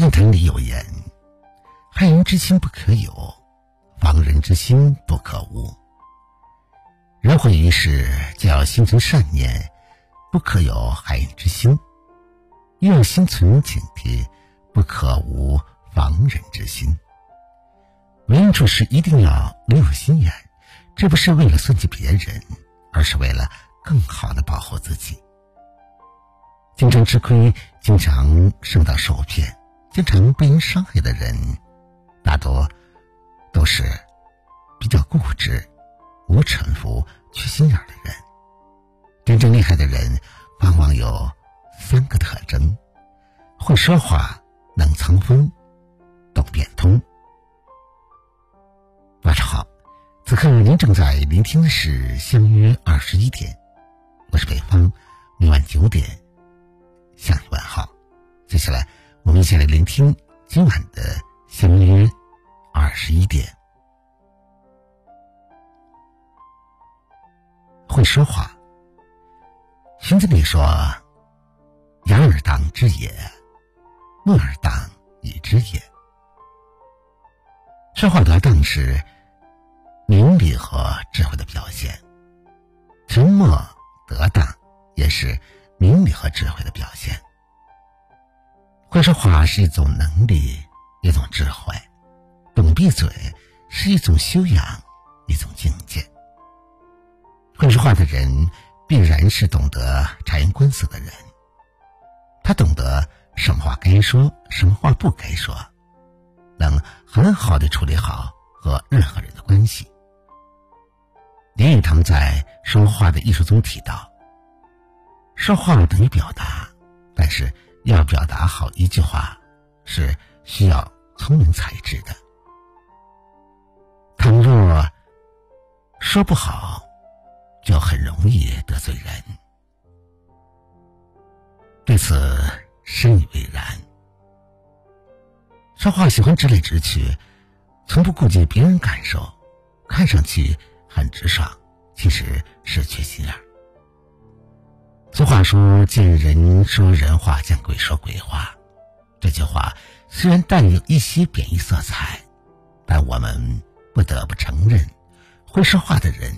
人谈》里有言：“害人之心不可有，防人之心不可无。”人活于世，就要心存善念，不可有害人之心；又要心存警惕，不可无防人之心。为人处事一定要留有心眼，这不是为了算计别人，而是为了更好的保护自己。经常吃亏、经常受到受骗、经常被人伤害的人，大多都是比较固执。无城府、缺心眼的人，真正厉害的人，往往有三个特征：会说话，能藏风，懂变通。晚上好，此刻您正在聆听的是《相约二十一点》，我是北方，每晚九点向你问好。接下来，我们一起来聆听今晚的《相约二十一点》。会说话。荀子里说：“养尔当知也，默尔当以知也。”说话得当是明理和智慧的表现，沉默得当也是明理和智慧的表现。会说话是一种能力，一种智慧；懂闭嘴是一种修养，一种境界。会说话的人，必然是懂得察言观色的人。他懂得什么话该说，什么话不该说，能很好的处理好和任何人的关系。林语堂在《说话的艺术》中提到：“说话等于表达，但是要表达好一句话，是需要聪明才智的。倘若说不好。”就很容易得罪人，对此深以为然。说话喜欢直来直去，从不顾及别人感受，看上去很直爽，其实是缺心眼儿。俗话说：“见人说人话，见鬼说鬼话。”这句话虽然带有一些贬义色彩，但我们不得不承认，会说话的人。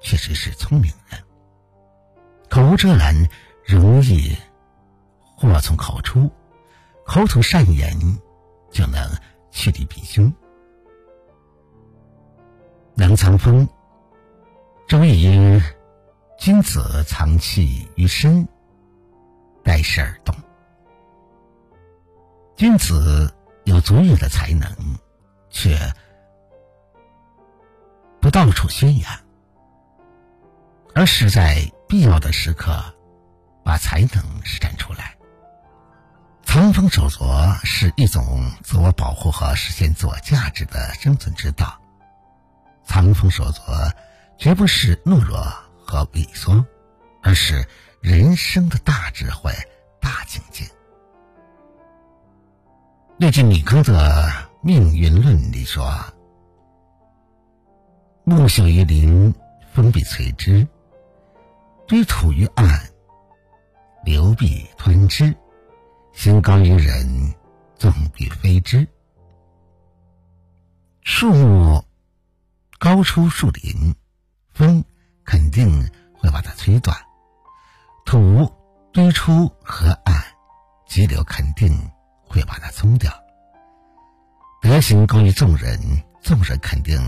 确实是聪明人，口无遮拦，容易祸从口出，口吐善言就能趋利避凶。能藏风，周易：“君子藏器于身，待时而动。”君子有卓越的才能，却不到处宣扬。而是在必要的时刻，把才能施展出来。藏锋守拙是一种自我保护和实现自我价值的生存之道。藏锋守拙，绝不是懦弱和萎缩，而是人生的大智慧、大境界。那句米轲的《命运论》里说：“木秀于林，风必摧之。”堆土于岸，流必吞之；心高于人，纵必飞之。树木高出树林，风肯定会把它吹断；土堆出河岸，急流肯定会把它冲掉。德行高于众人，众人肯定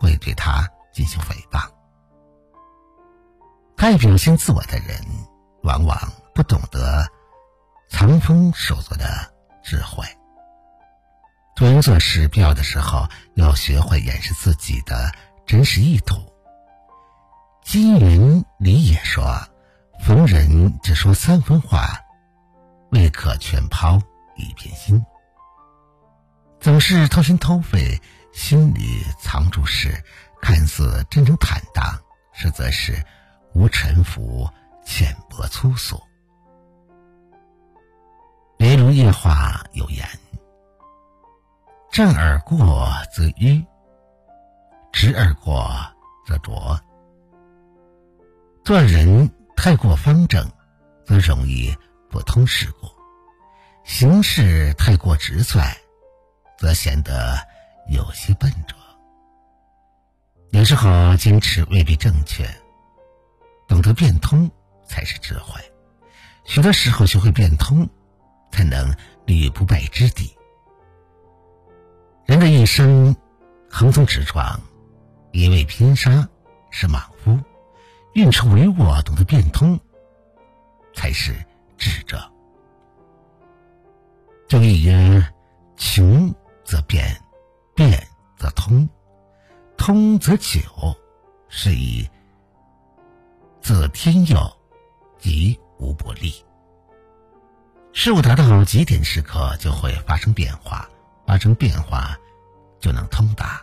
会对他进行诽谤。太表现自我的人，往往不懂得藏锋守拙的智慧。做人做事必要的时候，要学会掩饰自己的真实意图。金云里也说：“逢人只说三分话，未可全抛一片心。”总是掏心掏肺，心里藏住事，看似真诚坦荡，实则是。无沉浮，浅薄粗俗。围炉夜话有言：“正而过则迂，直而过则拙。”做人太过方正，则容易不通世故；行事太过直率，则显得有些笨拙。有时候坚持未必正确，懂得变通才是智慧。许多时候学会变通，才能立于不败之地。人的一生横冲直撞，一味拼杀是莽；运筹帷幄，懂得变通，才是智者。正义曰：“穷则变，变则通，通则久。”是以自天佑，吉无不利。事物达到极点时刻，就会发生变化。发生变化，就能通达；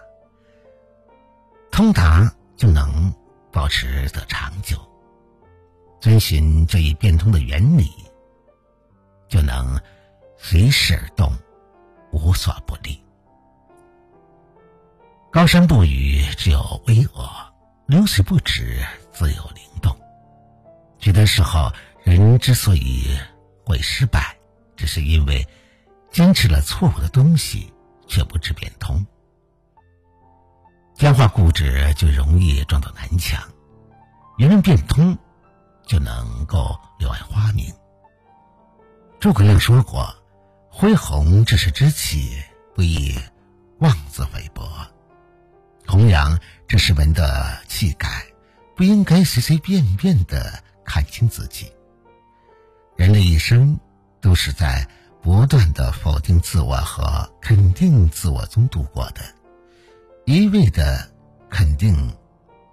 通达就能保持得长久。遵循这一变通的原理，就能随势而动，无所不利。高山不语，只有巍峨；流水不止，自有灵动。许多时候，人之所以会失败，只是因为。坚持了错误的东西，却不知变通，僵化固执就容易撞到南墙；一人变通，就能够柳暗花明。诸葛亮说过：“恢弘这是之气，不以妄自菲薄；弘扬这是文的气概，不应该随随便便的看清自己。”人的一生都是在。不断的否定自我和肯定自我中度过的，一味的肯定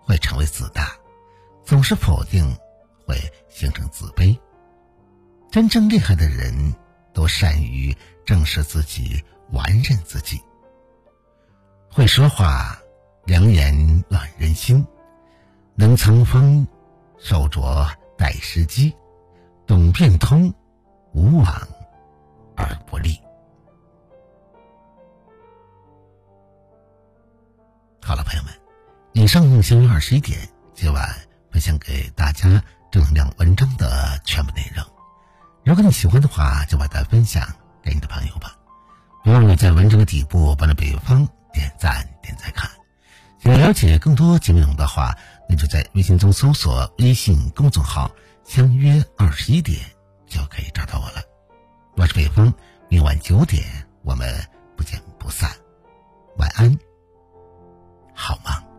会成为自大，总是否定会形成自卑。真正厉害的人都善于正视自己，完认自己。会说话，良言暖人心；能藏锋，守拙待时机；懂变通，无往。而不利。好了，朋友们，以上相约二十一点，今晚分享给大家正能量文章的全部内容。如果你喜欢的话，就把它分享给你的朋友吧。别忘了在文章的底部帮着北方点赞、点赞看。想了解更多节目内容的话，那就在微信中搜索微信公众号“相约二十一点”，就可以找到我了。我是北风，明晚九点我们不见不散，晚安。好吗？